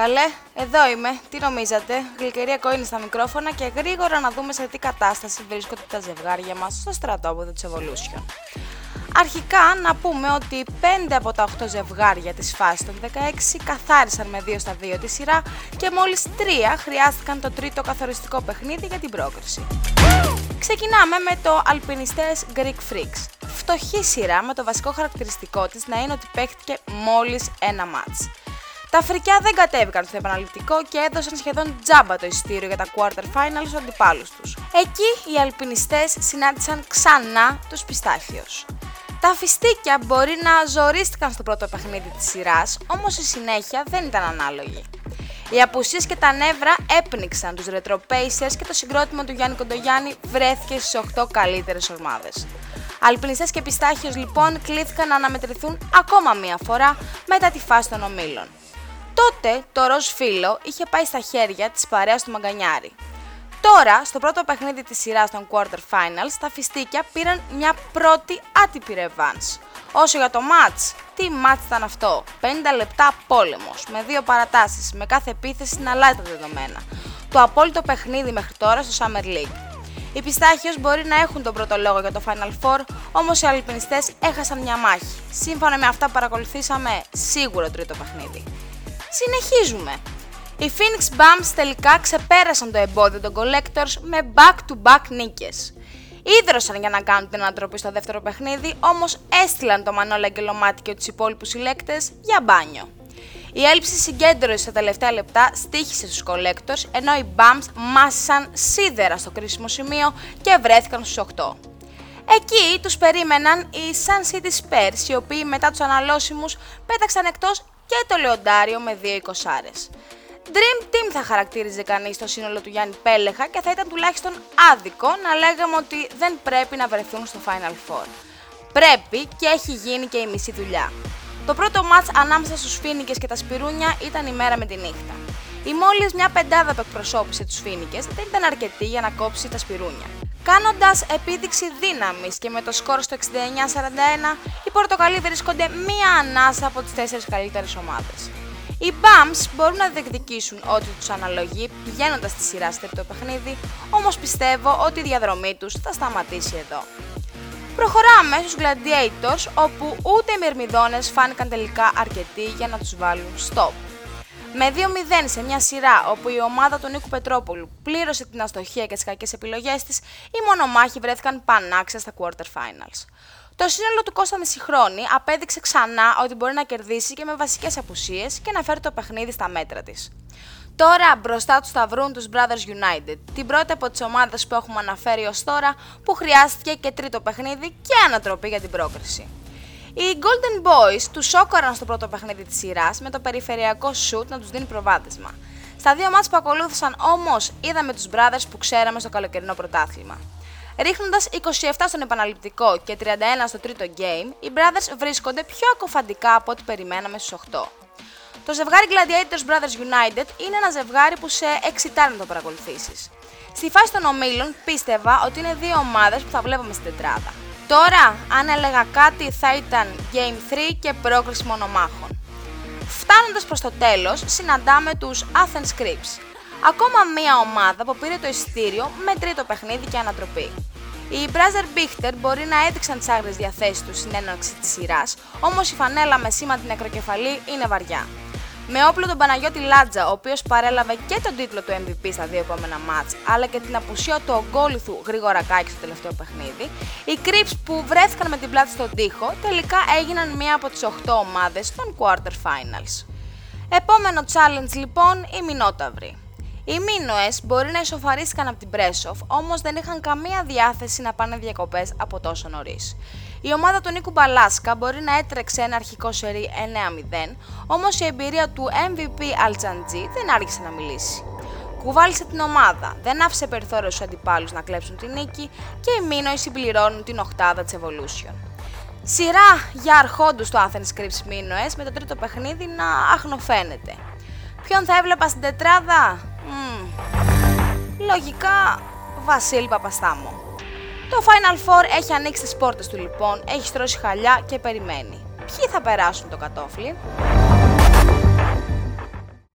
Καλέ, εδώ είμαι. Τι νομίζατε, γλυκερία κόινη στα μικρόφωνα και γρήγορα να δούμε σε τι κατάσταση βρίσκονται τα ζευγάρια μας στο στρατόπεδο της Evolution. Αρχικά να πούμε ότι 5 από τα 8 ζευγάρια της φάσης των 16 καθάρισαν με 2 στα 2 τη σειρά και μόλις 3 χρειάστηκαν το τρίτο καθοριστικό παιχνίδι για την πρόκριση. Ξεκινάμε με το αλπινιστές Greek Freaks. Φτωχή σειρά με το βασικό χαρακτηριστικό της να είναι ότι παίχτηκε μόλις ένα μάτς. Τα φρικιά δεν κατέβηκαν στο επαναληπτικό και έδωσαν σχεδόν τζάμπα το ειστήριο για τα quarter finals στους αντιπάλους τους. Εκεί οι αλπινιστές συνάντησαν ξανά τους πιστάχιους. Τα φιστίκια μπορεί να ζορίστηκαν στο πρώτο παιχνίδι της σειράς, όμως η συνέχεια δεν ήταν ανάλογη. Οι απουσίες και τα νεύρα έπνιξαν τους Retro Pacers και το συγκρότημα του Γιάννη Κοντογιάννη βρέθηκε στις 8 καλύτερες ομάδες. Αλπινιστές και πιστάχιος λοιπόν κλήθηκαν να αναμετρηθούν ακόμα μία φορά μετά τη φάση των ομίλων. Τότε το ροζ φύλλο είχε πάει στα χέρια της παρέας του Μαγκανιάρη. Τώρα, στο πρώτο παιχνίδι της σειράς των Quarter Finals, τα φιστίκια πήραν μια πρώτη άτυπη ρεβάνς. Όσο για το μάτς, τι μάτς ήταν αυτό; 50 λεπτά πόλεμος, με δύο παρατάσεις, με κάθε επίθεση να αλλάζει τα δεδομένα. Το απόλυτο παιχνίδι μέχρι τώρα στο Summer League. Οι πιστάχιος μπορεί να έχουν τον πρώτο λόγο για το Final Four, όμως οι αλπινιστές έχασαν μια μάχη. Σύμφωνα με αυτά που παρακολουθήσαμε, σίγουρο τρίτο παιχνίδι. Συνεχίζουμε. Οι Phoenix Bums τελικά ξεπέρασαν το εμπόδιο των Collectors με back-to-back νίκες. Ήδρωσαν για να κάνουν την ανατροπή στο δεύτερο παιχνίδι, όμως έστειλαν το Μανώλα Αγγελομάτι και τους υπόλοιπους συλλέκτες για μπάνιο. Η έλλειψη συγκέντρωσης στα τελευταία λεπτά στήχησε στους Collectors, ενώ οι Bums μάσησαν σίδερα στο κρίσιμο σημείο και βρέθηκαν στους 8. Εκεί τους περίμεναν οι Sun City Spurs, οι οποίοι μετά τους αναλώσιμους πέταξαν εκτός και το Λεοντάριο με δύο εικοσάρες. Dream Team θα χαρακτήριζε κανείς το σύνολο του Γιάννη Πέλεχα και θα ήταν τουλάχιστον άδικο να λέγαμε ότι δεν πρέπει να βρεθούν στο Final Four. Πρέπει και έχει γίνει και η μισή δουλειά. Το πρώτο μάτς ανάμεσα στους Φίνικες και τα Σπυρούνια ήταν η μέρα με τη νύχτα. Η μόλις μια πεντάδα που εκπροσώπησε τους Φίνικες δεν ήταν αρκετή για να κόψει τα Σπυρούνια. Κάνοντας επίδειξη δύναμης και με το σκορ στο 69-41, οι Πορτοκαλοί βρίσκονται μία ανάσα από τις τέσσερις καλύτερες ομάδες. Οι Bums μπορούν να διεκδικήσουν ό,τι τους αναλογεί πηγαίνοντας στη σειρά στο τρίτο παιχνίδι, όμως πιστεύω ότι η διαδρομή τους θα σταματήσει εδώ. Προχωράμε στους Gladiators, όπου ούτε οι Μυρμηδόνες φάνηκαν τελικά αρκετοί για να τους βάλουν stop. Με 2-0 σε μια σειρά όπου η ομάδα του Νίκου Πετρόπουλου πλήρωσε την αστοχία και τις κακές επιλογές της, οι μονομάχοι βρέθηκαν πανάξια στα quarter finals. Το σύνολο του Κώστα Μισηχρόνη απέδειξε ξανά ότι μπορεί να κερδίσει και με βασικές απουσίες και να φέρει το παιχνίδι στα μέτρα της. Τώρα μπροστά τους θα βρουν τους Brothers United, την πρώτη από τις ομάδες που έχουμε αναφέρει ως τώρα που χρειάστηκε και τρίτο παιχνίδι και ανατροπή για την πρόκριση. Οι Golden Boys τους σόκαραν στο πρώτο παιχνίδι της σειράς με το περιφερειακό shoot να τους δίνει προβάδισμα. Στα δύο μάτς που ακολούθησαν όμως είδαμε τους Brothers που ξέραμε στο καλοκαιρινό πρωτάθλημα. Ρίχνοντας 27 στον επαναληπτικό και 31 στο τρίτο game, οι Brothers βρίσκονται πιο ακοφαντικά από ό,τι περιμέναμε στους 8. Το ζευγάρι Gladiators Brothers United είναι ένα ζευγάρι που σε εξητάρει να το παρακολουθήσεις. Στη φάση των ομίλων πίστευα ότι είναι δύο ομάδες που θα βλέπαμε στην τετράδα. Τώρα, αν έλεγα κάτι θα ήταν Game 3 και πρόκριση μονομάχων. Φτάνοντας προς το τέλος, συναντάμε τους Athens Crips. Ακόμα μία ομάδα που πήρε το εισιτήριο με τρίτο παιχνίδι και ανατροπή. Οι Μπράζερ Μπίχτερ μπορεί να έδειξαν τις άγριες διαθέσεις τους στην έναρξη της σειράς, όμως η φανέλα με σήμα την νεκροκεφαλή είναι βαριά. Με όπλο τον Παναγιώτη Λάτζα, ο οποίος παρέλαβε και τον τίτλο του MVP στα δύο επόμενα μάτς, αλλά και την απουσία του ογκόλυθου Γρηγορακάκη στο τελευταίο παιχνίδι, οι Crips που βρέθηκαν με την πλάτη στον τοίχο τελικά έγιναν μία από τις 8 ομάδες των Quarter Finals. Επόμενο challenge λοιπόν, οι Μινόταυροι. Οι Μίνωες μπορεί να ισοφαρίστηκαν από την Πρέσοφ, όμως δεν είχαν καμία διάθεση να πάνε διακοπές από τόσο νωρίς. Η ομάδα του Νίκου Μπαλάσκα μπορεί να έτρεξε ένα αρχικό σερί 9-0, όμως η εμπειρία του MVP Αλτζαντζή δεν άρχισε να μιλήσει. Κουβάλισε την ομάδα, δεν άφησε περιθώριο στους αντιπάλους να κλέψουν την νίκη και οι Μίνωοι συμπληρώνουν την οχτάδα της Evolution. Σειρά για αρχόντους του Athens Crips Μίνωε με το τρίτο παιχνίδι να αχνοφαίνεται. Ποιον θα έβλεπα στην τετράδα; Λογικά Βασίλη Παπαστάμο. Το Final Four έχει ανοίξει τις πόρτες του λοιπόν, έχει στρώσει χαλιά και περιμένει. Ποιοι θα περάσουν το κατόφλι;